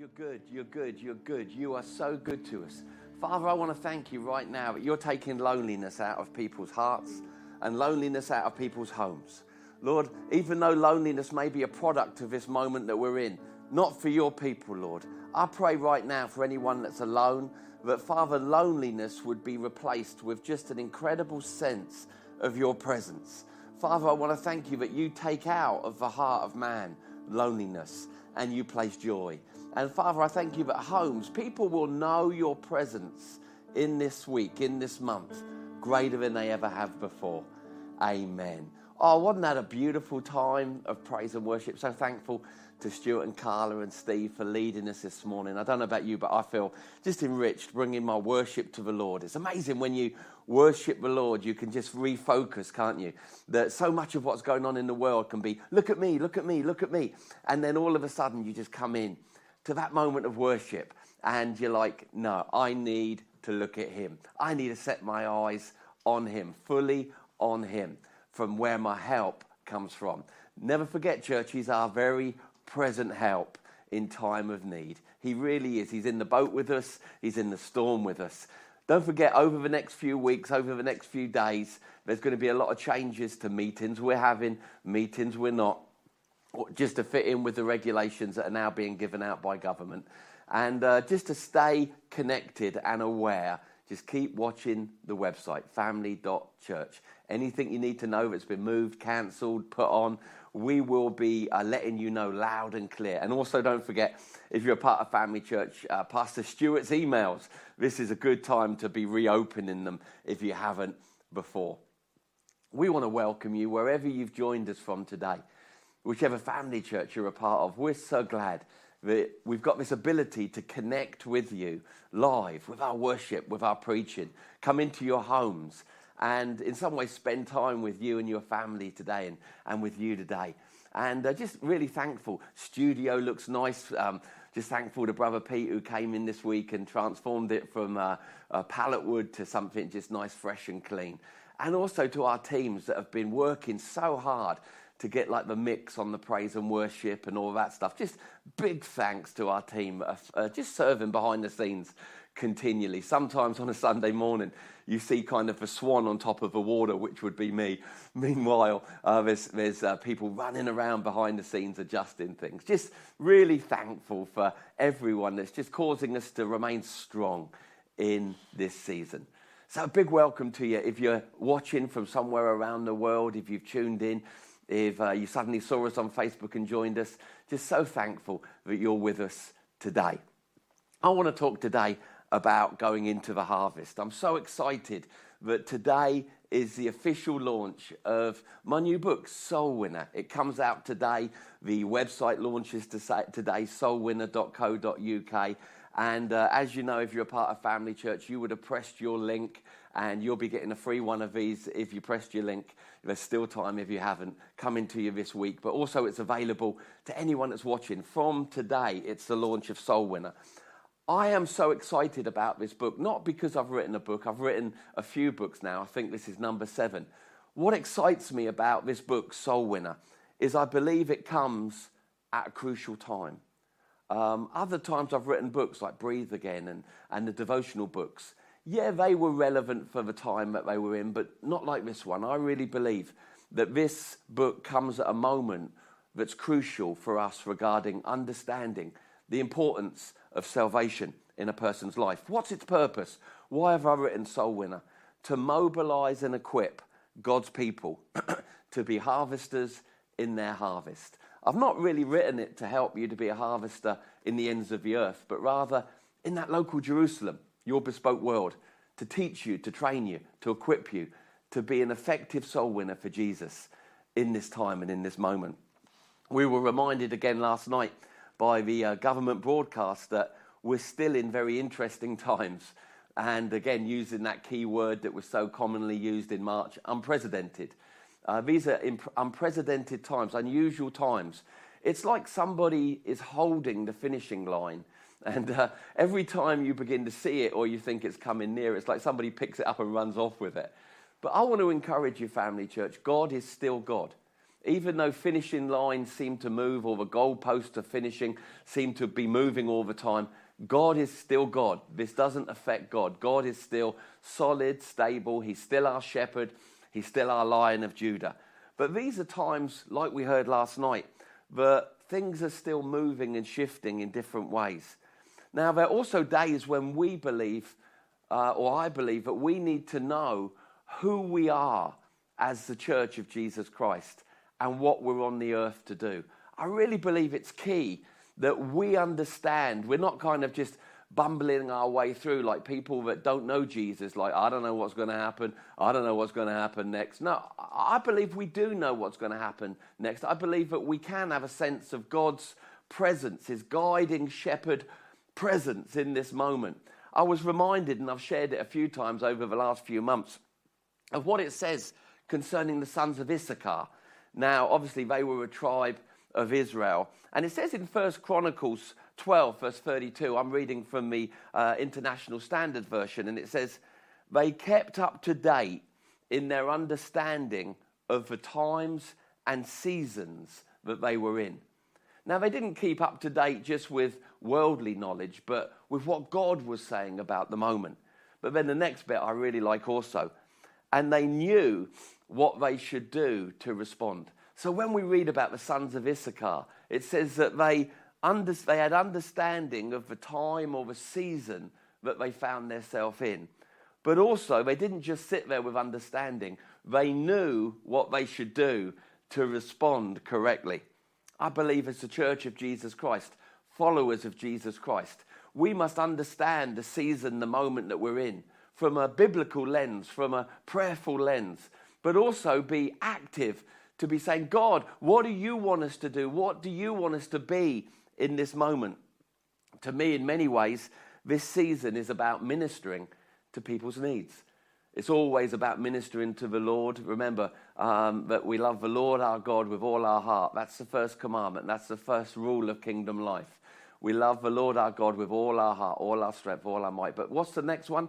you're good, you're good, you're good. You are so good to us. Father, I want to thank you right now that you're taking loneliness out of people's hearts and loneliness out of people's homes. Lord, even though loneliness may be a product of this moment that we're in, not for your people, Lord. I pray right now for anyone that's alone that, Father, loneliness would be replaced with just an incredible sense of your presence. Father, I want to thank you that you take out of the heart of man loneliness and you place joy. And Father, I thank you that homes, people will know your presence in this week, in this month, greater than they ever have before. Amen. Oh, wasn't that a beautiful time of praise and worship? So thankful to Stuart and Carla and Steve for leading us this morning. I don't know about you, but I feel just enriched bringing my worship to the Lord. It's amazing when you worship the Lord, you can just refocus, can't you? That so much of what's going on in the world can be, look at me, look at me, look at me. And then all of a sudden you just come in to that moment of worship and you're like, no, I need to look at Him. I need to set my eyes on Him, fully on Him, from where my help comes from. Never forget, church, He's our very present help in time of need. He really is. He's in the boat with us, He's in the storm with us. Don't forget, over the next few weeks, over the next few days, there's going to be a lot of changes to meetings we're having, meetings we're not, just to fit in with the regulations that are now being given out by government. And uh, just to stay connected and aware, just keep watching the website, family.church. Anything you need to know that's been moved, cancelled, put on, we will be uh, letting you know loud and clear. And also, don't forget, if you're a part of Family Church, uh, Pastor Stewart's emails, this is a good time to be reopening them if you haven't before. We want to welcome you wherever you've joined us from today, whichever family church you're a part of. We're so glad that we've got this ability to connect with you live, with our worship, with our preaching, come into your homes and in some ways spend time with you and your family today and, and with you today. And uh, just really thankful. Studio looks nice. Um, just thankful to Brother Pete who came in this week and transformed it from uh, pallet wood to something just nice, fresh, and clean. And also to our teams that have been working so hard to get like the mix on the praise and worship and all that stuff. Just big thanks to our team, uh, uh, just serving behind the scenes continually. Sometimes on a Sunday morning, you see kind of a swan on top of the water, which would be me. Meanwhile, uh, there's, there's uh, people running around behind the scenes adjusting things. Just really thankful for everyone that's just causing us to remain strong in this season. So, a big welcome to you if you're watching from somewhere around the world, if you've tuned in, if uh, you suddenly saw us on Facebook and joined us. Just so thankful that you're with us today. I want to talk today about going into the harvest. I'm so excited that today is the official launch of my new book, Soul Winner. It comes out today. The website launches today, soulwinner.co.uk. And uh, as you know, if you're a part of Family Church, you would have pressed your link and you'll be getting a free one of these if you pressed your link. There's still time if you haven't coming to you this week. But also, it's available to anyone that's watching. From today, it's the launch of Soul Winner. I am so excited about this book, not because I've written a book, I've written a few books now. I think this is number seven. What excites me about this book, Soul Winner, is I believe it comes at a crucial time. Um, other times I've written books like Breathe Again and, and the devotional books. Yeah, they were relevant for the time that they were in, but not like this one. I really believe that this book comes at a moment that's crucial for us regarding understanding the importance of salvation in a person's life. What's its purpose? Why have I written Soul Winner? To mobilize and equip God's people to be harvesters in their harvest. I've not really written it to help you to be a harvester in the ends of the earth, but rather in that local Jerusalem, your bespoke world, to teach you, to train you, to equip you to be an effective soul winner for Jesus in this time and in this moment. We were reminded again last night by the uh, government broadcast that we're still in very interesting times. And again, using that key word that was so commonly used in March, unprecedented. Uh, these are imp- unprecedented times, unusual times. It's like somebody is holding the finishing line. And uh, every time you begin to see it or you think it's coming near, it's like somebody picks it up and runs off with it. But I want to encourage you, family church God is still God. even though finishing lines seem to move or the goalposts of finishing seem to be moving all the time, God is still God. This doesn't affect God. God is still solid, stable. He's still our shepherd. He's still our lion of Judah. But these are times, like we heard last night, that things are still moving and shifting in different ways. Now, there are also days when we believe, uh, or I believe, that we need to know who we are as the church of Jesus Christ and what we're on the earth to do. I really believe it's key that we understand. We're not kind of just bumbling our way through like people that don't know Jesus, like, I don't know what's going to happen. I don't know what's going to happen next. No, I believe we do know what's going to happen next. I believe that we can have a sense of God's presence, His guiding shepherd presence in this moment. I was reminded, and I've shared it a few times over the last few months, of what it says concerning the sons of Issachar. Now, obviously, they were a tribe of Israel. And it says in First Chronicles 12, verse 32, I'm reading from the uh, International Standard Version, and it says, They kept up to date in their understanding of the times and seasons that they were in. Now, they didn't keep up to date just with worldly knowledge, but with what God was saying about the moment. But then the next bit I really like also. And they knew what they should do to respond. So when we read about the sons of Issachar, it says that they, under, they had understanding of the time or the season that they found themselves in. But also, they didn't just sit there with understanding, they knew what they should do to respond correctly. I believe, as the church of Jesus Christ, followers of Jesus Christ, we must understand the season, the moment that we're in from a biblical lens, from a prayerful lens, but also be active to be saying, God, what do you want us to do? What do you want us to be in this moment? To me, in many ways, this season is about ministering to people's needs. It's always about ministering to the Lord. Remember um, that we love the Lord our God with all our heart. That's the first commandment. That's the first rule of kingdom life. We love the Lord our God with all our heart, all our strength, all our might. But what's the next one?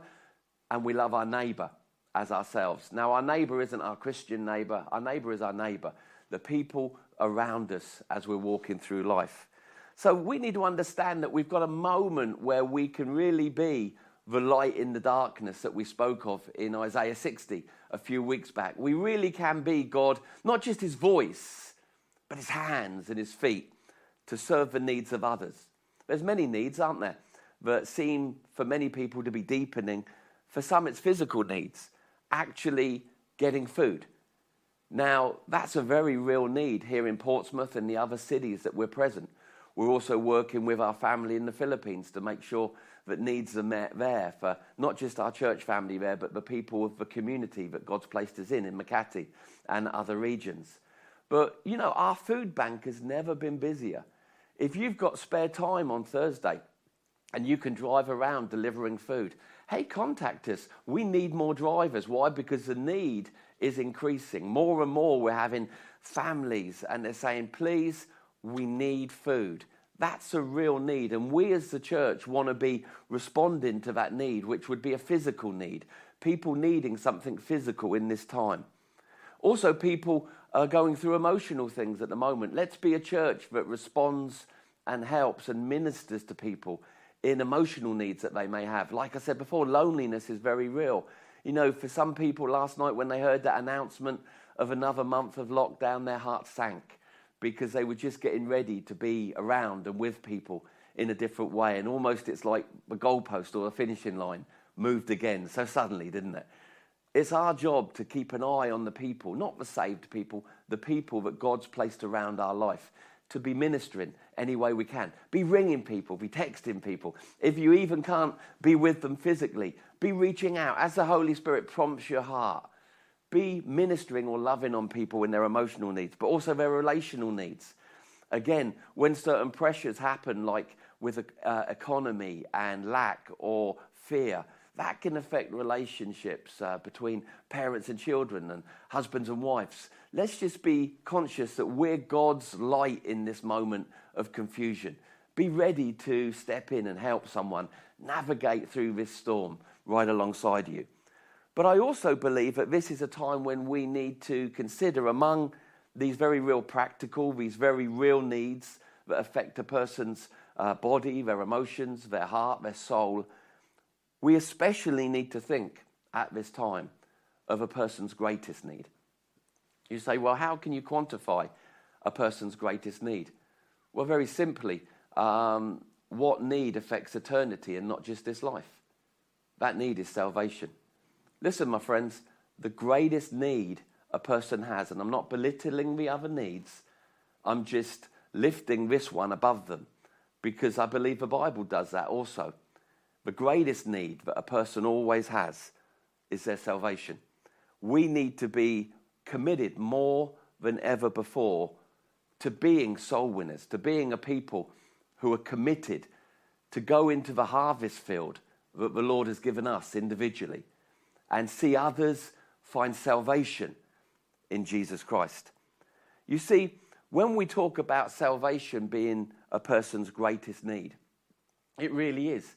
And we love our neighbor as ourselves. Now, our neighbor isn't our Christian neighbor, our neighbor is our neighbor, the people around us as we're walking through life. So we need to understand that we've got a moment where we can really be the light in the darkness that we spoke of in Isaiah 60 a few weeks back. We really can be God, not just his voice, but his hands and his feet to serve the needs of others. There's many needs, aren't there, that seem for many people to be deepening. For some, it's physical needs actually getting food. Now, that's a very real need here in Portsmouth and the other cities that we're present. We're also working with our family in the Philippines to make sure that needs are met there for not just our church family there, but the people of the community that God's placed us in, in Makati and other regions. But, you know, our food bank has never been busier. If you've got spare time on Thursday and you can drive around delivering food, hey, contact us. We need more drivers. Why? Because the need is increasing. More and more, we're having families and they're saying, please, we need food. That's a real need. And we as the church want to be responding to that need, which would be a physical need. People needing something physical in this time. Also, people are going through emotional things at the moment. Let's be a church that responds and helps and ministers to people in emotional needs that they may have. Like I said before, loneliness is very real. You know, for some people last night when they heard that announcement of another month of lockdown, their heart sank because they were just getting ready to be around and with people in a different way. And almost it's like the goalpost or the finishing line moved again so suddenly, didn't it? It's our job to keep an eye on the people, not the saved people, the people that God's placed around our life to be ministering any way we can. Be ringing people, be texting people. If you even can't be with them physically, be reaching out as the Holy Spirit prompts your heart. Be ministering or loving on people in their emotional needs, but also their relational needs. Again, when certain pressures happen, like with uh, economy and lack or fear, that can affect relationships uh, between parents and children and husbands and wives let's just be conscious that we're God's light in this moment of confusion. Be ready to step in and help someone navigate through this storm right alongside you. But I also believe that this is a time when we need to consider among these very real practical, these very real needs that affect a person's uh, body, their emotions, their heart, their soul, we especially need to think at this time of a person's greatest need. You say, well, how can you quantify a person's greatest need? Well, very simply, um, what need affects eternity and not just this life? That need is salvation. Listen, my friends, the greatest need a person has, and I'm not belittling the other needs, I'm just lifting this one above them because I believe the Bible does that also. The greatest need that a person always has is their salvation. We need to be committed more than ever before to being soul winners, to being a people who are committed to go into the harvest field that the Lord has given us individually and see others find salvation in Jesus Christ. You see, when we talk about salvation being a person's greatest need, it really is.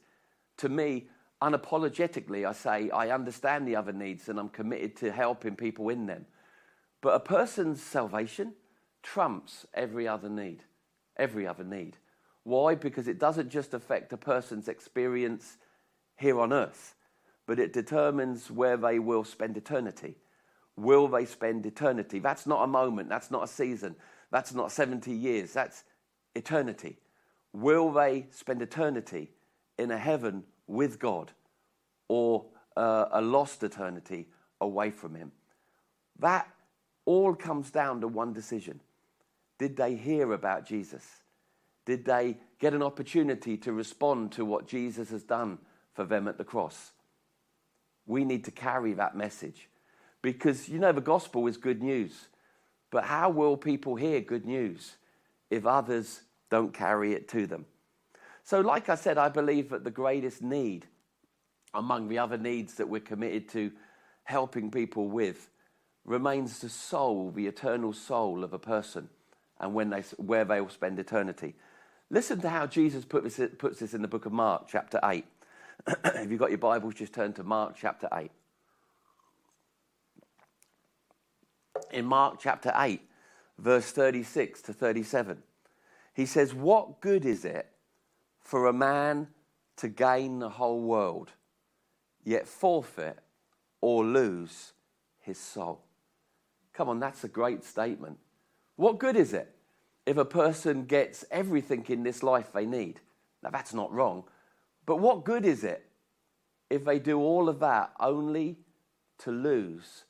To me, unapologetically, I say I understand the other needs and I'm committed to helping people in them. But a person's salvation trumps every other need. Every other need. Why? Because it doesn't just affect a person's experience here on earth, but it determines where they will spend eternity. Will they spend eternity? That's not a moment, that's not a season, that's not 70 years, that's eternity. Will they spend eternity in a heaven with God or uh, a lost eternity away from Him? That all comes down to one decision. Did they hear about Jesus? Did they get an opportunity to respond to what Jesus has done for them at the cross? We need to carry that message because you know the gospel is good news. But how will people hear good news if others don't carry it to them? So, like I said, I believe that the greatest need among the other needs that we're committed to helping people with remains the soul, the eternal soul of a person, and when they, where they will spend eternity. Listen to how Jesus put this, puts this in the book of Mark, chapter 8. if you've got your Bibles, just turn to Mark chapter 8. In Mark chapter 8, verse 36 to 37, he says, What good is it for a man to gain the whole world, yet forfeit or lose his soul? Come on, that's a great statement. What good is it if a person gets everything in this life they need? Now, that's not wrong. But what good is it if they do all of that only to lose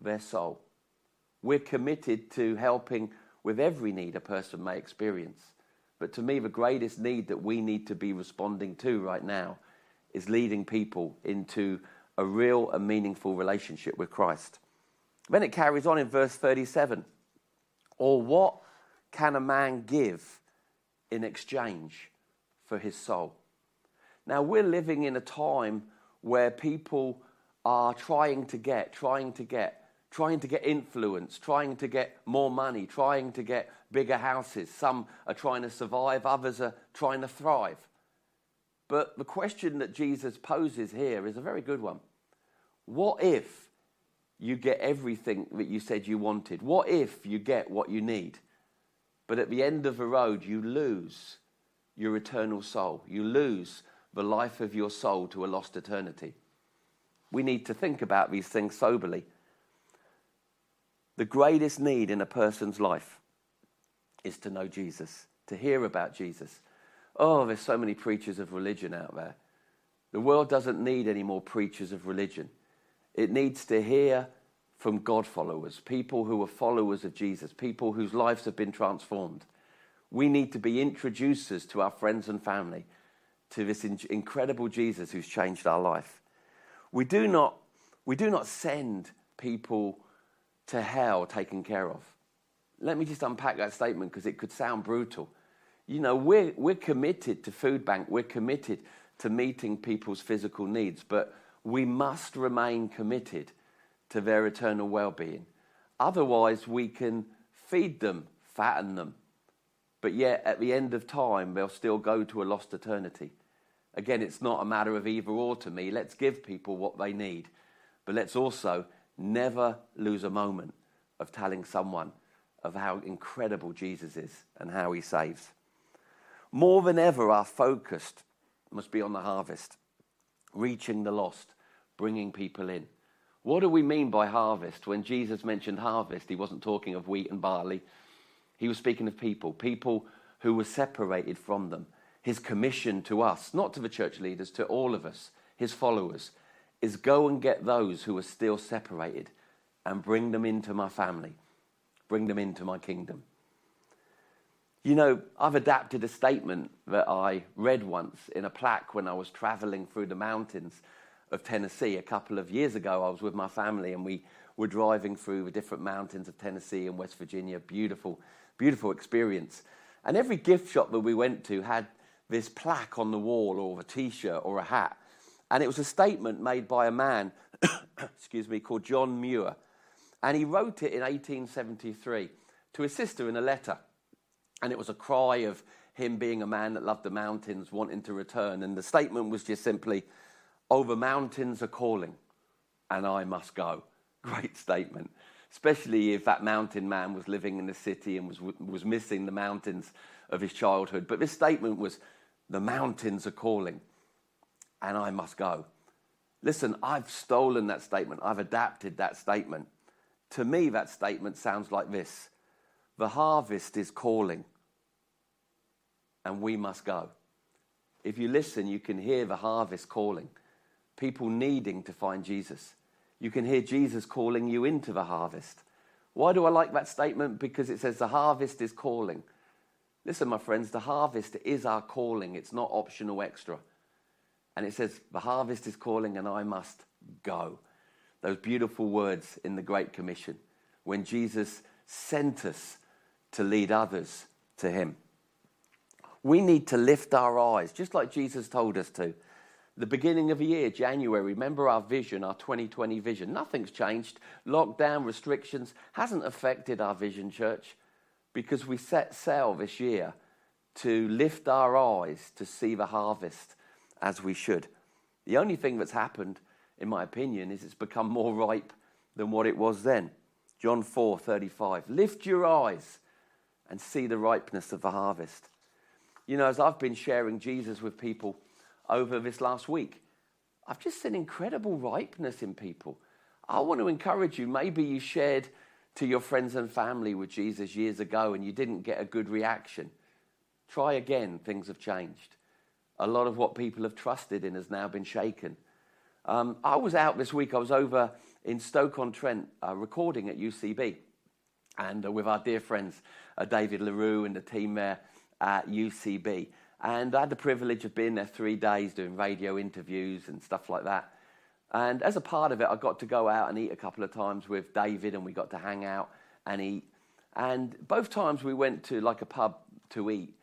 their soul? We're committed to helping with every need a person may experience. But to me, the greatest need that we need to be responding to right now is leading people into a real and meaningful relationship with Christ. Then it carries on in verse 37 Or what can a man give in exchange for his soul? Now, we're living in a time where people are trying to get, trying to get, trying to get influence, trying to get more money, trying to get bigger houses. Some are trying to survive, others are trying to thrive. But the question that Jesus poses here is a very good one. What if you get everything that you said you wanted? What if you get what you need? But at the end of the road, you lose your eternal soul. You lose the life of your soul to a lost eternity. We need to think about these things soberly. The greatest need in a person's life is to know Jesus, to hear about Jesus. Oh, there's so many preachers of religion out there. The world doesn't need any more preachers of religion. It needs to hear from God followers, people who are followers of Jesus, people whose lives have been transformed. We need to be introducers to our friends and family to this incredible Jesus who's changed our life. We do not, we do not send people to hell taken care of. Let me just unpack that statement because it could sound brutal. You know, we're, we're committed to Food Bank, we're committed to meeting people's physical needs, but we must remain committed to their eternal well being. Otherwise, we can feed them, fatten them, but yet at the end of time, they'll still go to a lost eternity. Again, it's not a matter of either or to me. Let's give people what they need, but let's also never lose a moment of telling someone of how incredible Jesus is and how he saves. More than ever, our focus must be on the harvest, reaching the lost, bringing people in. What do we mean by harvest? When Jesus mentioned harvest, he wasn't talking of wheat and barley. He was speaking of people, people who were separated from them. His commission to us, not to the church leaders, to all of us, his followers, is go and get those who are still separated and bring them into my family, bring them into my kingdom. You know, I've adapted a statement that I read once in a plaque when I was traveling through the mountains of Tennessee a couple of years ago. I was with my family and we were driving through the different mountains of Tennessee and West Virginia. Beautiful, beautiful experience. And every gift shop that we went to had this plaque on the wall or a t shirt or a hat. And it was a statement made by a man, excuse me, called John Muir. And he wrote it in 1873 to his sister in a letter. And it was a cry of him being a man that loved the mountains, wanting to return. And the statement was just simply, the mountains are calling, and I must go. Great statement, especially if that mountain man was living in the city and was, was missing the mountains of his childhood. But this statement was, The mountains are calling, and I must go. Listen, I've stolen that statement, I've adapted that statement. To me, that statement sounds like this The harvest is calling, and we must go. If you listen, you can hear the harvest calling, people needing to find Jesus. You can hear Jesus calling you into the harvest. Why do I like that statement? Because it says the harvest is calling. Listen, my friends, the harvest is our calling, it's not optional extra. And it says, The harvest is calling, and I must go. Those beautiful words in the Great Commission when Jesus sent us to lead others to Him. We need to lift our eyes, just like Jesus told us to. The beginning of the year, January, remember our vision, our 2020 vision. Nothing's changed. Lockdown, restrictions hasn't affected our vision, church, because we set sail this year to lift our eyes to see the harvest as we should. The only thing that's happened, in my opinion, is it's become more ripe than what it was then. John 4 35. Lift your eyes and see the ripeness of the harvest. You know, as I've been sharing Jesus with people over this last week, I've just seen incredible ripeness in people. I want to encourage you. Maybe you shared to your friends and family with Jesus years ago and you didn't get a good reaction. Try again, things have changed. A lot of what people have trusted in has now been shaken. Um, I was out this week, I was over in Stoke on Trent uh, recording at UCB and uh, with our dear friends uh, David L'Herroux and the team there at UCB. And I had the privilege of being there three days doing radio interviews and stuff like that. And as a part of it, I got to go out and eat a couple of times with David, and we got to hang out and eat. And both times we went to like a pub to eat,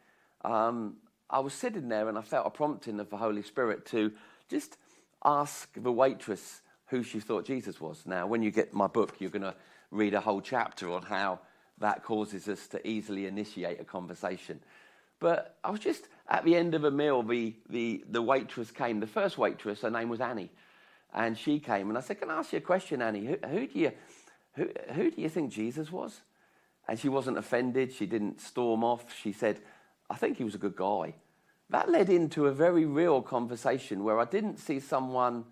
um, I was sitting there and I felt a prompting of the Holy Spirit to just ask the waitress who she thought Jesus was. Now, when you get my book, you're going to read a whole chapter on how that causes us to easily initiate a conversation. But I was just at the end of a meal, the, the, the waitress came, the first waitress, her name was Annie. And she came and I said, Can I ask you a question, Annie? Who, who, do, you, who, who do you think Jesus was? And she wasn't offended. She didn't storm off. She said, I think he was a good guy. That led into a very real conversation where I didn't see someone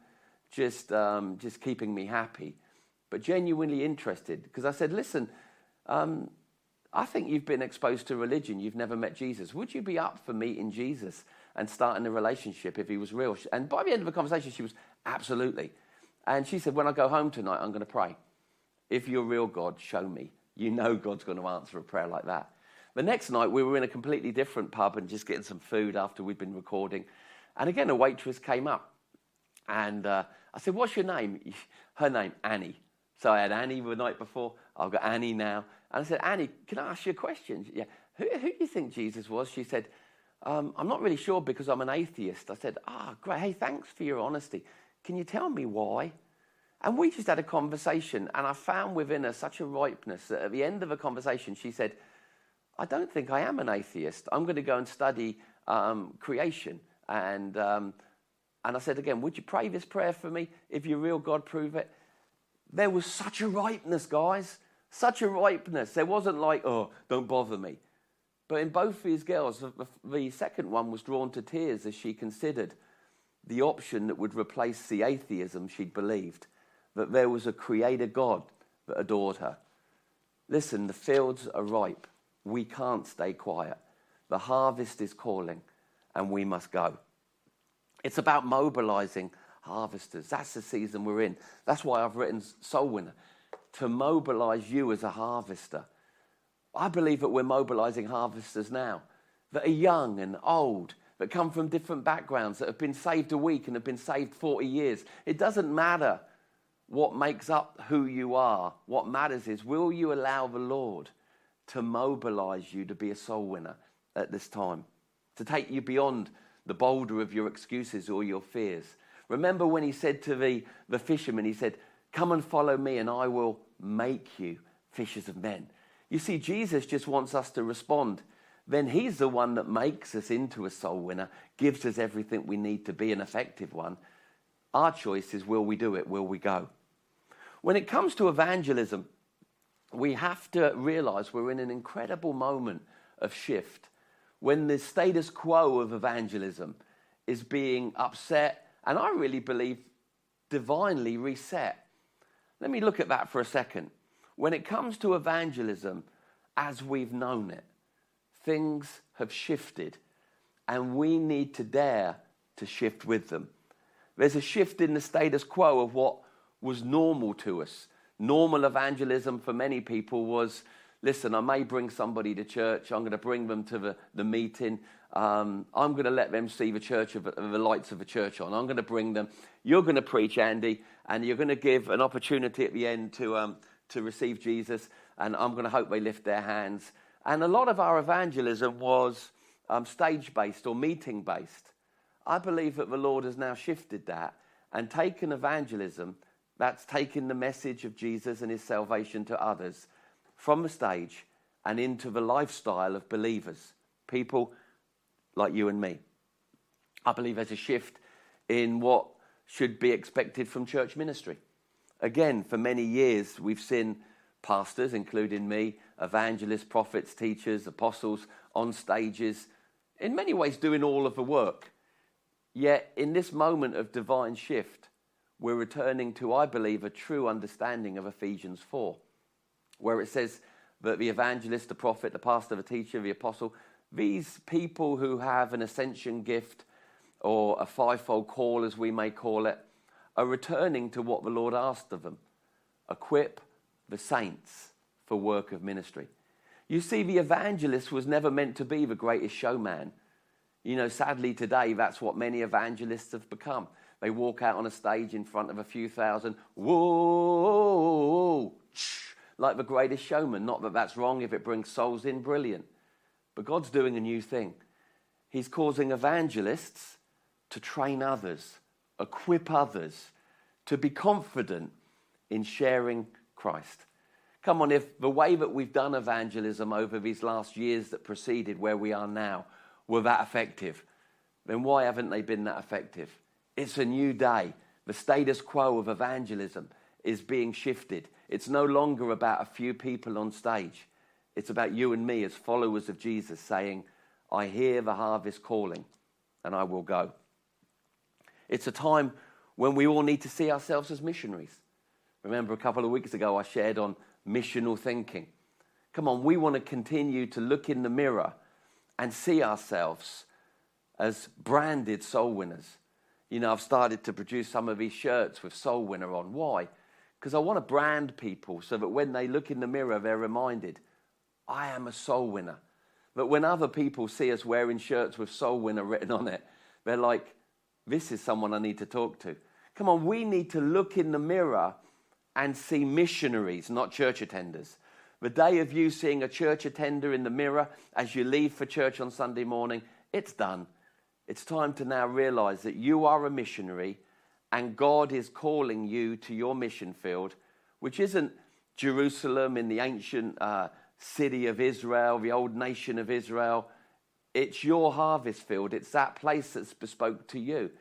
just, um, just keeping me happy, but genuinely interested. Because I said, Listen, um, I think you've been exposed to religion. You've never met Jesus. Would you be up for meeting Jesus and starting a relationship if he was real? And by the end of the conversation, she was absolutely. And she said, When I go home tonight, I'm going to pray. If you're real, God, show me. You know God's going to answer a prayer like that. The next night, we were in a completely different pub and just getting some food after we'd been recording. And again, a waitress came up. And uh, I said, What's your name? Her name, Annie. So I had Annie the night before. I've got Annie now. And I said, Annie, can I ask you a question? Yeah. Who, who do you think Jesus was? She said, um, I'm not really sure because I'm an atheist. I said, Ah, oh, great. Hey, thanks for your honesty. Can you tell me why? And we just had a conversation, and I found within her such a ripeness that at the end of the conversation, she said, I don't think I am an atheist. I'm going to go and study um, creation. And, um, and I said again, Would you pray this prayer for me? If you're real, God, prove it. There was such a ripeness, guys Such a ripeness. There wasn't like, oh, don't bother me. But in both these girls, the, second one was drawn to tears as she considered the option that would replace the atheism she'd believed that there was a creator God that adored her. Listen, the fields are ripe. We can't stay quiet. The harvest is calling, and we must go. It's about mobilizing harvesters. That's the season we're in. That's why I've written Soul Winner to mobilize you as a harvester. I believe that we're mobilizing harvesters now that are young and old, that come from different backgrounds, that have been saved a week and have been saved 40 years. It doesn't matter what makes up who you are. What matters is will you allow the Lord to mobilize you to be a soul winner at this time, to take you beyond the boulder of your excuses or your fears. Remember when he said to the, the fishermen, he said, Come and follow me, and I will make you fishers of men. You see, Jesus just wants us to respond. Then he's the one that makes us into a soul winner, gives us everything we need to be an effective one. Our choice is will we do it? Will we go? When it comes to evangelism, we have to realize we're in an incredible moment of shift when the status quo of evangelism is being upset and I really believe divinely reset. Let me look at that for a second. When it comes to evangelism, as we've known it, things have shifted, and we need to dare to shift with them. There's a shift in the status quo of what was normal to us. Normal evangelism for many people was listen, I may bring somebody to church, I'm going to bring them to the, the meeting, um, I'm going to let them see the church of, the lights of the church on. I'm going to bring them. You're going to preach, Andy, and you're going to give an opportunity at the end to um, to receive Jesus. And I'm going to hope they lift their hands. And a lot of our evangelism was um, stage based or meeting based. I believe that the Lord has now shifted that and taken evangelism. That's taken the message of Jesus and his salvation to others from the stage and into the lifestyle of believers. People like you and me. I believe there's a shift in what should be expected from church ministry. Again, for many years, we've seen pastors, including me, evangelists, prophets, teachers, apostles on stages, in many ways doing all of the work. Yet, in this moment of divine shift, we're returning to, I believe, a true understanding of Ephesians 4, where it says that the evangelist, the prophet, the pastor, the teacher, the apostle, these people who have an ascension gift or a fivefold call, as we may call it, are returning to what the Lord asked of them equip the saints for work of ministry. You see, the evangelist was never meant to be the greatest showman. You know, sadly today, that's what many evangelists have become. They walk out on a stage in front of a few thousand, whoa, like the greatest showman. Not that that's wrong if it brings souls in, brilliant. But God's doing a new thing. He's causing evangelists to train others, equip others to be confident in sharing Christ. Come on, if the way that we've done evangelism over these last years that preceded where we are now were that effective, then why haven't they been that effective? It's a new day. The status quo of evangelism is being shifted. It's no longer about a few people on stage. It's about you and me as followers of Jesus saying, I hear the harvest calling and I will go. It's a time when we all need to see ourselves as missionaries. Remember, a couple of weeks ago, I shared on missional thinking. Come on, we want to continue to look in the mirror and see ourselves as branded soul winners. You know, I've started to produce some of these shirts with soul winner on. Why? Because I want to brand people so that when they look in the mirror, they're reminded I am a soul winner. But when other people see us wearing shirts with soul winner written on it, they're like, this is someone I need to talk to. Come on, we need to look in the mirror and see missionaries, not church attenders. The day of you seeing a church attender in the mirror as you leave for church on Sunday morning, it's done. It's time to now realize that you are a missionary and God is calling you to your mission field, which isn't Jerusalem in the ancient uh, city of Israel, the old nation of Israel. It's your harvest field. It's that place that's bespoke to you.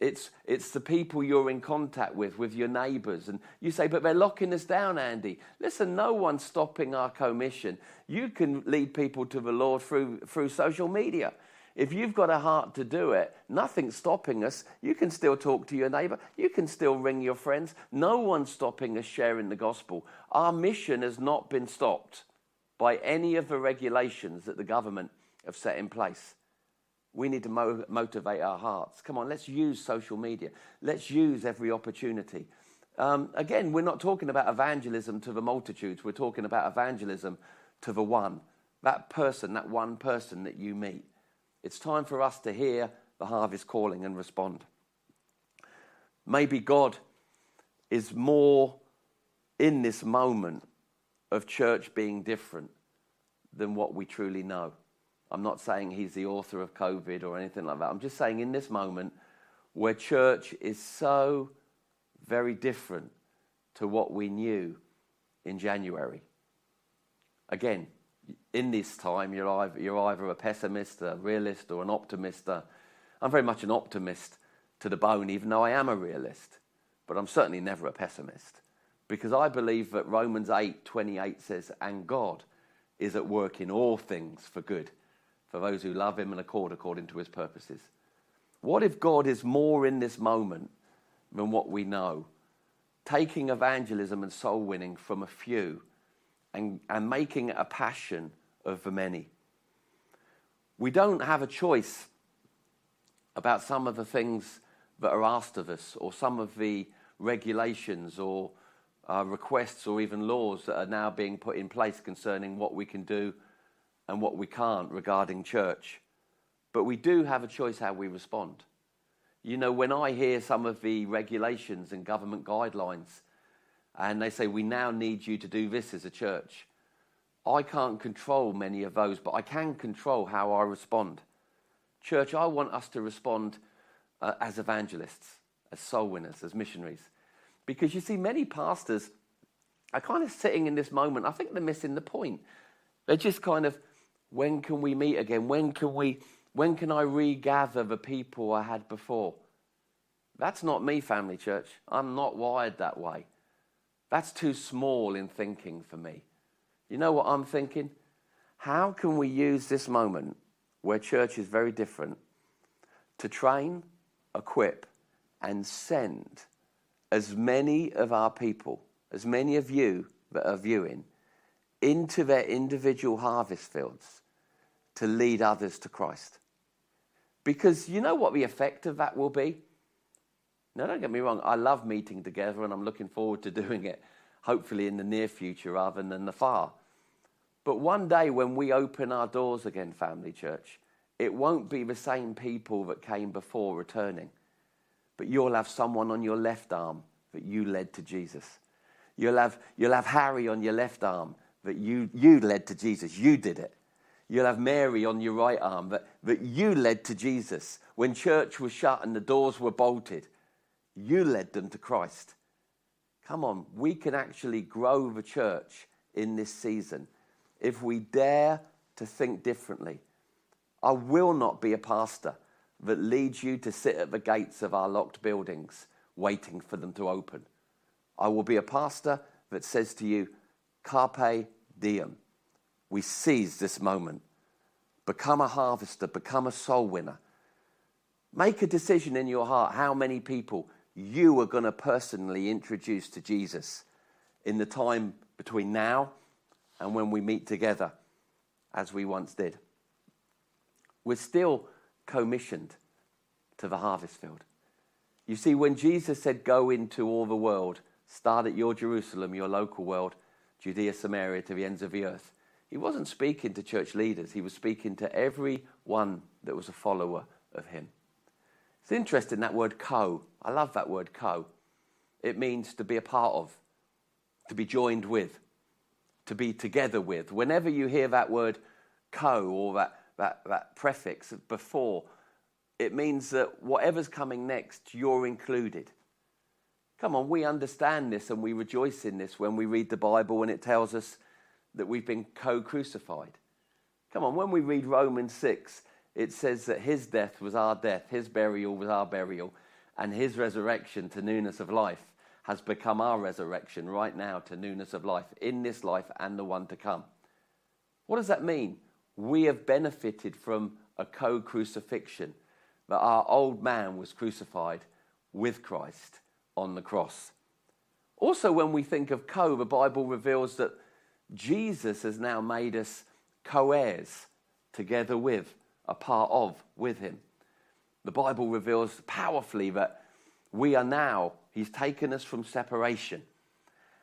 It's, it's the people you're in contact with, with your neighbours. And you say, but they're locking us down, Andy. Listen, no one's stopping our commission. You can lead people to the Lord through, through social media. If you've got a heart to do it, nothing's stopping us. You can still talk to your neighbor. You can still ring your friends. No one's stopping us sharing the gospel. Our mission has not been stopped by any of the regulations that the government have set in place. We need to mo- motivate our hearts. Come on, let's use social media. Let's use every opportunity. Um, again, we're not talking about evangelism to the multitudes. We're talking about evangelism to the one, that person, that one person that you meet. It's time for us to hear the harvest calling and respond. Maybe God is more in this moment of church being different than what we truly know. I'm not saying he's the author of COVID or anything like that. I'm just saying in this moment where church is so very different to what we knew in January. Again, in this time, you're either, you're either a pessimist, a realist, or an optimist. Uh, I'm very much an optimist to the bone, even though I am a realist. But I'm certainly never a pessimist because I believe that Romans 8 28 says, And God is at work in all things for good for those who love him and accord according to his purposes. What if God is more in this moment than what we know? Taking evangelism and soul winning from a few and, and making it a passion of the many. We don't have a choice about some of the things that are asked of us or some of the regulations or uh, requests or even laws that are now being put in place concerning what we can do and what we can't regarding church. But we do have a choice how we respond. You know, when I hear some of the regulations and government guidelines, and they say, we now need you to do this as a church, I can't control many of those, but I can control how I respond. Church, I want us to respond uh, as evangelists, as soul winners, as missionaries. Because you see, many pastors are kind of sitting in this moment. I think they're missing the point. They're just kind of, when can we meet again? When can we when can I regather the people I had before? That's not me, family church. I'm not wired that way. That's too small in thinking for me. You know what I'm thinking? How can we use this moment where church is very different to train, equip, and send as many of our people, as many of you that are viewing, into their individual harvest fields to lead others to Christ? Because you know what the effect of that will be? Now, don't get me wrong, I love meeting together and I'm looking forward to doing it, hopefully in the near future rather than the far. But one day when we open our doors again, family church, it won't be the same people that came before returning. But you'll have someone on your left arm that you led to Jesus. You'll have, you'll have Harry on your left arm that you, you led to Jesus. You did it. You'll have Mary on your right arm that, that you led to Jesus. When church was shut and the doors were bolted, you led them to Christ. Come on, we can actually grow the church in this season if we dare to think differently. I will not be a pastor that leads you to sit at the gates of our locked buildings waiting for them to open. I will be a pastor that says to you, Carpe diem. We seize this moment. Become a harvester, become a soul winner. Make a decision in your heart how many people you are going to personally introduce to Jesus in the time between now and when we meet together as we once did. We're still commissioned to the harvest field. You see, when Jesus said, Go into all the world, start at your Jerusalem, your local world, Judea, Samaria, to the ends of the earth, he wasn't speaking to church leaders, he was speaking to every one that was a follower of him. It's interesting that word co. I love that word co. It means to be a part of, to be joined with to be together with. Whenever you hear that word co or that, that, that prefix before, it means that whatever's coming next, you're included. Come on, we understand this and we rejoice in this when we read the Bible and it tells us that we've been co crucified. Come on, when we read Romans 6, it says that his death was our death, his burial was our burial. and his resurrection to newness of life has become our resurrection right now to newness of life in this life and the one to come. What does that mean? We have benefited from a co crucifixion, that our old man was crucified with Christ on the cross. Also, when we think of co, the Bible reveals that Jesus has now made us co heirs together with, a part of, with him. The Bible reveals powerfully that we are now, he's taken us from separation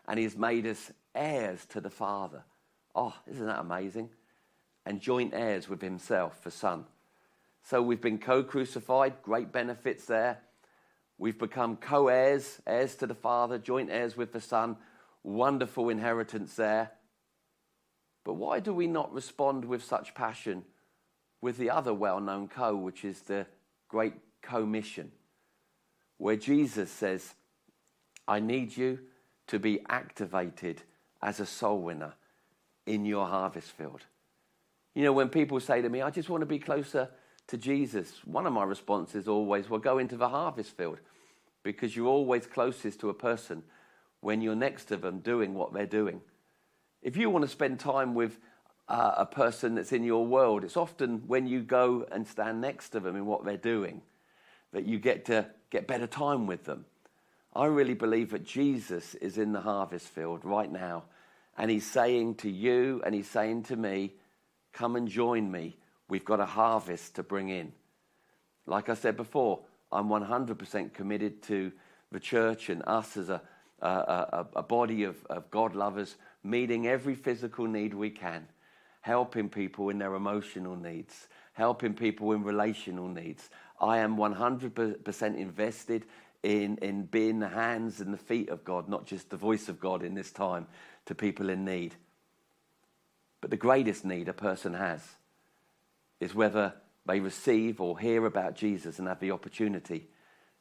and he's made us heirs to the Father. Oh, isn't that amazing? And joint heirs with himself, the Son. So we've been co crucified, great benefits there. We've become co heirs, heirs to the Father, joint heirs with the Son, wonderful inheritance there. But why do we not respond with such passion with the other well known co, which is the Great Commission, where Jesus says, I need you to be activated as a soul winner in your harvest field. You know, when people say to me, I just want to be closer to Jesus, one of my responses always, well, go into the harvest field because you're always closest to a person when you're next to them doing what they're doing. If you want to spend time with uh, a person that's in your world, it's often when you go and stand next to them in what they're doing that you get to get better time with them. I really believe that Jesus is in the harvest field right now, and he's saying to you and he's saying to me, Come and join me. We've got a harvest to bring in. Like I said before, I'm 100% committed to the church and us as a, a, a, a body of, of God lovers, meeting every physical need we can, helping people in their emotional needs, helping people in relational needs. I am 100% invested in, in being the hands and the feet of God, not just the voice of God in this time to people in need. But the greatest need a person has is whether they receive or hear about Jesus and have the opportunity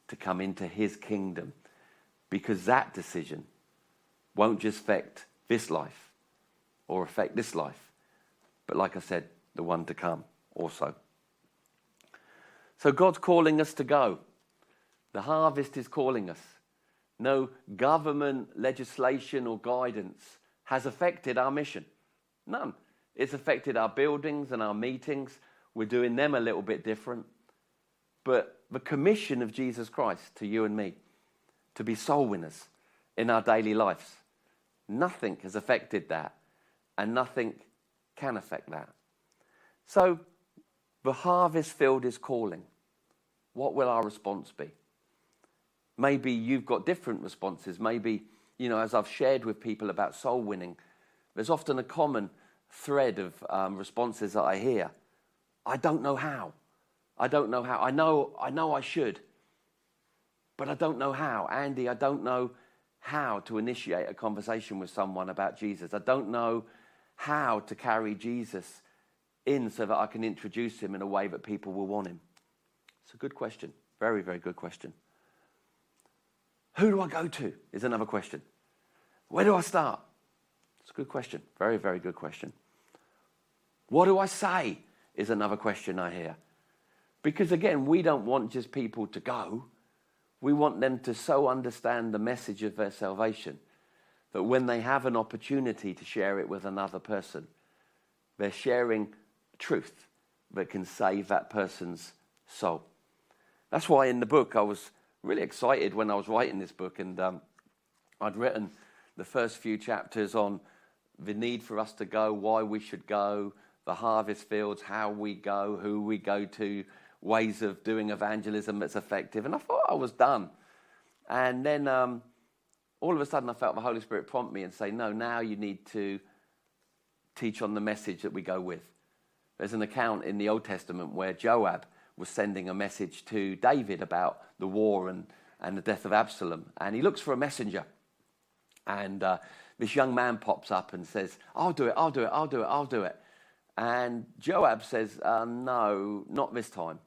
to come into his kingdom. Because that decision won't just affect this life or affect this life, but like I said, the one to come also. So God's calling us to go. The harvest is calling us. No government legislation or guidance has affected our mission. None. It's affected our buildings and our meetings. We're doing them a little bit different. But the commission of Jesus Christ to you and me to be soul winners in our daily lives, nothing has affected that, and nothing can affect that. So the harvest field is calling. What will our response be? Maybe you've got different responses. Maybe, you know, as I've shared with people about soul winning, there's often a common thread of um, responses that I hear. I don't know how. I don't know how. I know I know I should. But I don't know how. Andy, I don't know how to initiate a conversation with someone about Jesus. I don't know how to carry Jesus in so that I can introduce him in a way that people will want him. It's a good question. Very, very good question. Who do I go to? Is another question. Where do I start? It's a good question. Very, very good question. What do I say? Is another question I hear. Because again, we don't want just people to go. We want them to so understand the message of their salvation that when they have an opportunity to share it with another person, they're sharing truth that can save that person's soul. That's why in the book I was really excited when I was writing this book, and um, I'd written the first few chapters on the need for us to go, why we should go, the harvest fields, how we go, who we go to, ways of doing evangelism that's effective. And I thought I was done. And then um, all of a sudden I felt the Holy Spirit prompt me and say, no, now you need to teach on the message that we go with. There's an account in the Old Testament where Joab was sending a message to David about the war and, and the death of Absalom. And he looks for a messenger. And uh, this young man pops up and says, I'll do it, I'll do it, I'll do it, I'll do it. And Joab says, uh, No, not this time.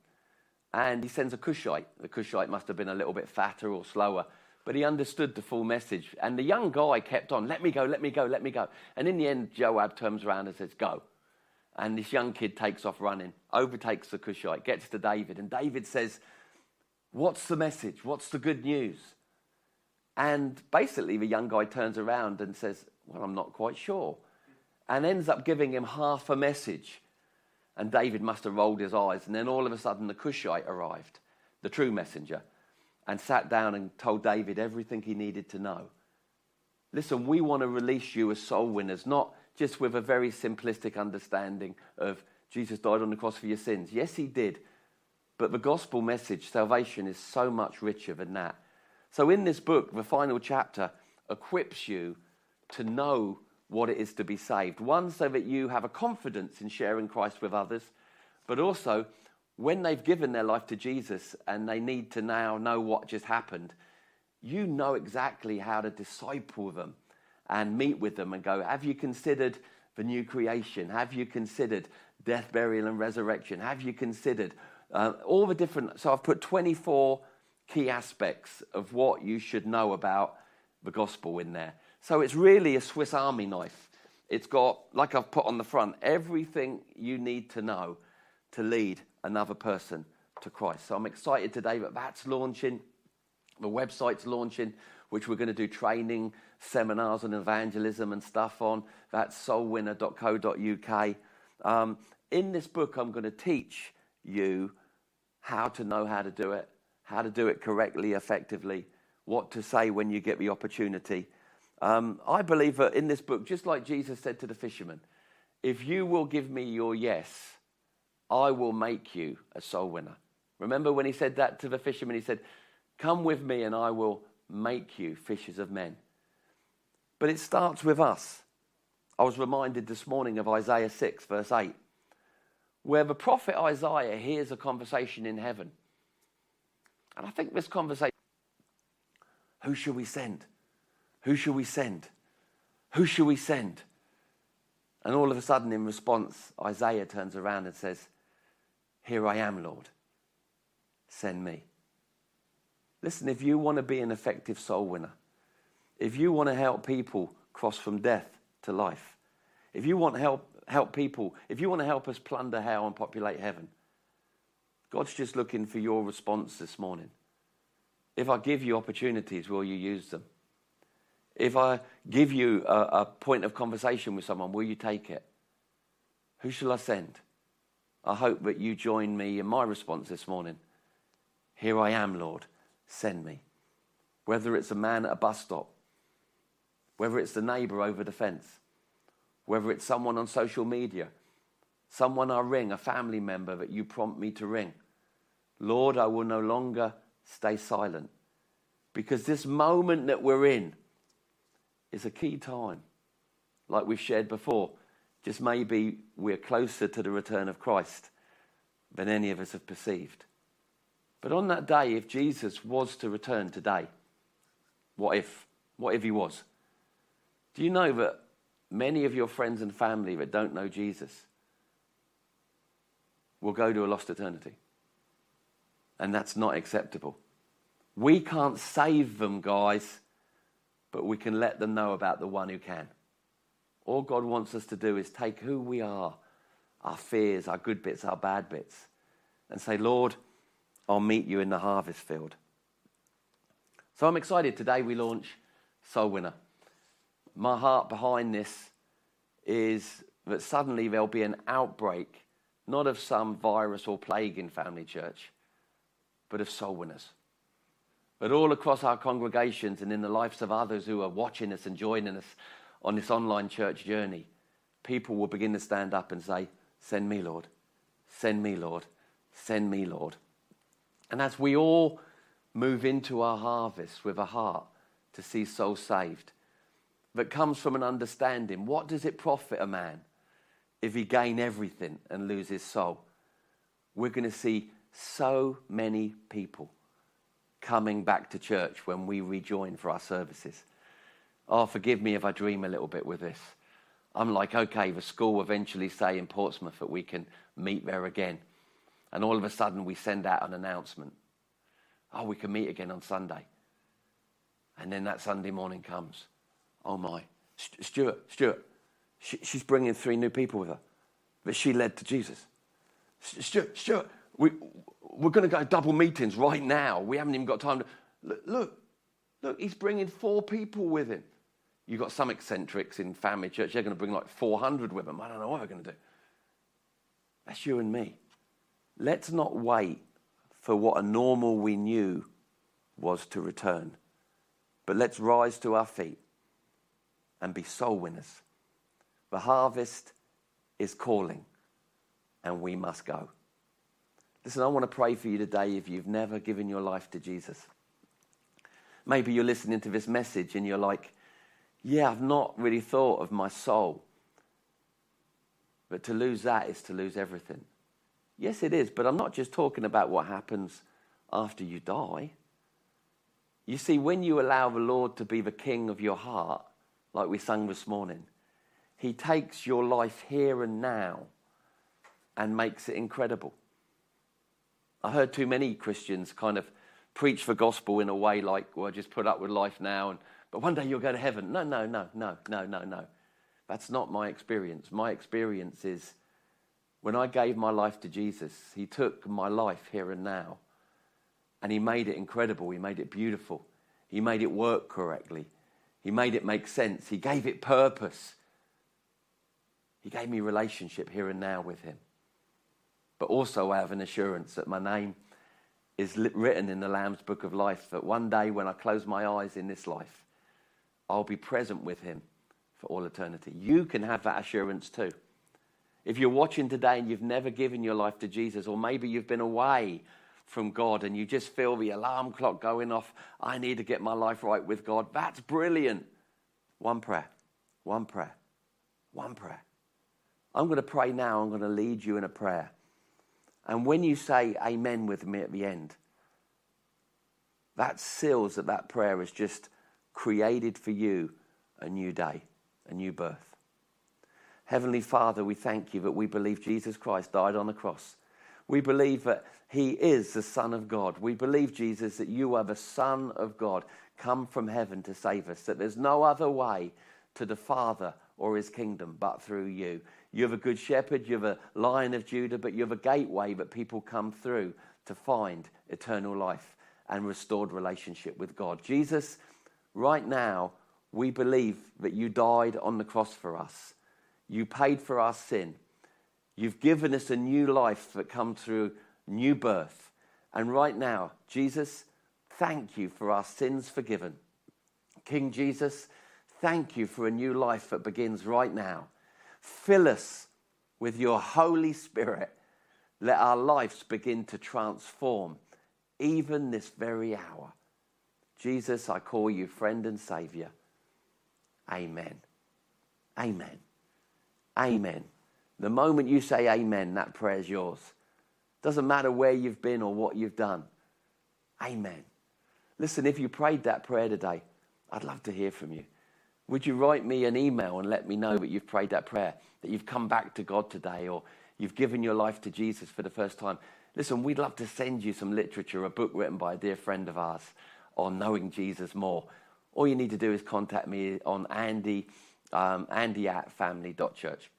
And he sends a Cushite. The Cushite must have been a little bit fatter or slower, but he understood the full message. And the young guy kept on, Let me go, let me go, let me go. And in the end, Joab turns around and says, Go. And this young kid takes off running, overtakes the Cushite, gets to David. And David says, What's the message? What's the good news? And basically, the young guy turns around and says, Well, I'm not quite sure. And ends up giving him half a message. And David must have rolled his eyes. And then all of a sudden, the Cushite arrived, the true messenger, and sat down and told David everything he needed to know. Listen, we want to release you as soul winners, not just with a very simplistic understanding of Jesus died on the cross for your sins. Yes, he did. But the gospel message, salvation, is so much richer than that. So, in this book, the final chapter equips you to know what it is to be saved. One, so that you have a confidence in sharing Christ with others, but also when they've given their life to Jesus and they need to now know what just happened, you know exactly how to disciple them and meet with them and go, Have you considered the new creation? Have you considered death, burial, and resurrection? Have you considered uh, all the different? So I've put 24 key aspects of what you should know about the gospel in there. So it's really a Swiss Army knife. It's got, like I've put on the front, everything you need to know to lead another person to Christ. So I'm excited today that that's launching. The website's launching, which we're going to do training, seminars on evangelism and stuff on. That's soulwinner.co.uk. Um, in this book, I'm going to teach you how to know how to do it, how to do it correctly, effectively, what to say when you get the opportunity. Um, I believe that in this book, just like Jesus said to the fisherman, if you will give me your yes, I will make you a soul winner. Remember when he said that to the fisherman? He said, Come with me and I will make you fishers of men. But it starts with us. I was reminded this morning of Isaiah 6, verse 8, where the prophet Isaiah hears a conversation in heaven. And I think this conversation who shall we send? Who shall we send? Who shall we send? And all of a sudden, in response, Isaiah turns around and says, Here I am, Lord. Send me. Listen, if you want to be an effective soul winner, if you want to help people cross from death to life, if you want to help, help people, if you want to help us plunder hell and populate heaven, God's just looking for your response this morning. If I give you opportunities, will you use them? If I give you a, a point of conversation with someone, will you take it? Who shall I send? I hope that you join me in my response this morning. Here I am, Lord send me. Whether it's a man at a bus stop, whether it's the neighbor over the fence, whether it's someone on social media, someone I ring, a family member that you prompt me to ring. Lord, I will no longer stay silent because this moment that we're in is a key time. Like we've shared before, just maybe we're closer to the return of Christ than any of us have perceived. But on that day, if Jesus was to return today, what if? What if he was? Do you know that many of your friends and family that don't know Jesus will go to a lost eternity? And that's not acceptable. We can't save them, guys, but we can let them know about the one who can. All God wants us to do is take who we are, our fears, our good bits, our bad bits, and say, Lord, I'll meet you in the harvest field. So I'm excited. Today we launch Soul Winner. My heart behind this is that suddenly there'll be an outbreak, not of some virus or plague in Family Church, but of soul winners. But all across our congregations and in the lives of others who are watching us and joining us on this online church journey, people will begin to stand up and say, Send me, Lord. Send me, Lord. Send me, Lord. And as we all move into our harvest with a heart to see souls saved, that comes from an understanding what does it profit a man if he gain everything and lose his soul? We're going to see so many people coming back to church when we rejoin for our services. Oh, forgive me if I dream a little bit with this. I'm like, okay, the school eventually say in Portsmouth that we can meet there again. And all of a sudden, we send out an announcement Oh, we can meet again on Sunday. And then that Sunday morning comes. Oh, my. Stuart, Stuart, she, she's bringing three new people with her that she led to Jesus. Stuart, Stuart, we, we're going to go double meetings right now. We haven't even got time to. Look, look, look, he's bringing four people with him. You've got some eccentrics in family church, they're going to bring like 400 with them. I don't know what they're going to do. That's you and me. Let's not wait for what a normal we knew was to return, but let's rise to our feet and be soul winners. The harvest is calling, and we must go. Listen, I want to pray for you today if you've never given your life to Jesus. Maybe you're listening to this message and you're like, yeah, I've not really thought of my soul. But to lose that is to lose everything. Yes, it is, but I'm not just talking about what happens after you die. You see, when you allow the Lord to be the king of your heart, like we sang this morning, He takes your life here and now and makes it incredible. I heard too many Christians kind of preach the gospel in a way like, well, just put up with life now, and, but one day you'll go to heaven. No, no, no, no, no, no, no. That's not my experience. My experience is when I gave my life to Jesus, He took my life here and now and He made it incredible. He made it beautiful. He made it work correctly. He made it make sense. He gave it purpose. He gave me relationship here and now with Him but also I have an assurance that my name is written in the Lamb's Book of Life, that one day when I close my eyes in this life, I'll be present with Him for all eternity. You can have that assurance too. If you're watching today and you've never given your life to Jesus, or maybe you've been away from God and you just feel the alarm clock going off, I need to get my life right with God, that's brilliant. One prayer, one prayer, one prayer. I'm going to pray now. I'm going to lead you in a prayer. And when you say amen with me at the end, that seals that that prayer has just created for you a new day, a new birth. Heavenly Father, we thank you that we believe Jesus Christ died on the cross. We believe that he is the Son of God. We believe, Jesus, that you are the Son of God, come from heaven to save us, that there's no other way to the Father or his kingdom but through you. You're a good shepherd, you have a lion of Judah, but you have a gateway that people come through to find eternal life and restored relationship with God. Jesus, right now, we believe that you died on the cross for us. You paid for our sin. You've given us a new life that comes through new birth. And right now, Jesus, thank you for our sins forgiven. King Jesus, thank you for a new life that begins right now. Fill us with your Holy Spirit. Let our lives begin to transform even this very hour. Jesus, I call you friend and Savior. Amen. Amen. Amen. The moment you say amen, that prayer is yours. Doesn't matter where you've been or what you've done. Amen. Listen, if you prayed that prayer today, I'd love to hear from you. Would you write me an email and let me know that you've prayed that prayer, that you've come back to God today, or you've given your life to Jesus for the first time? Listen, we'd love to send you some literature, a book written by a dear friend of ours on knowing Jesus more. All you need to do is contact me on Andy, um, Andy at family.church,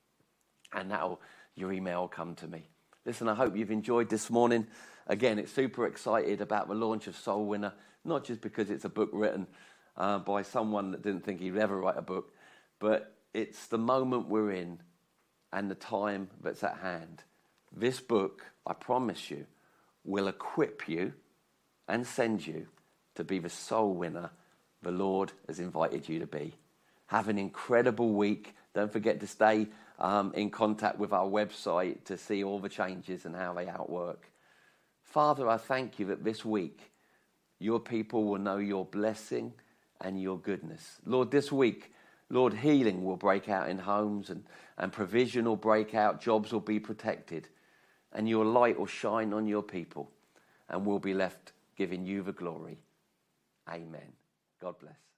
and that'll, your email will come to me. Listen, I hope you've enjoyed this morning. Again, it's super excited about the launch of Soul Winner, not just because it's a book written uh, by someone that didn't think he'd ever write a book, but it's the moment we're in and the time that's at hand. This book, I promise you, will equip you and send you to be the soul winner the Lord has invited you to be. Have an incredible week. Don't forget to stay um, in contact with our website to see all the changes and how they outwork. Father, I thank you that this week your people will know your blessing and your goodness. Lord, this week, Lord, healing will break out in homes and, and provision will break out, jobs will be protected, and your light will shine on your people, and we'll be left giving you the glory. Amen. God bless.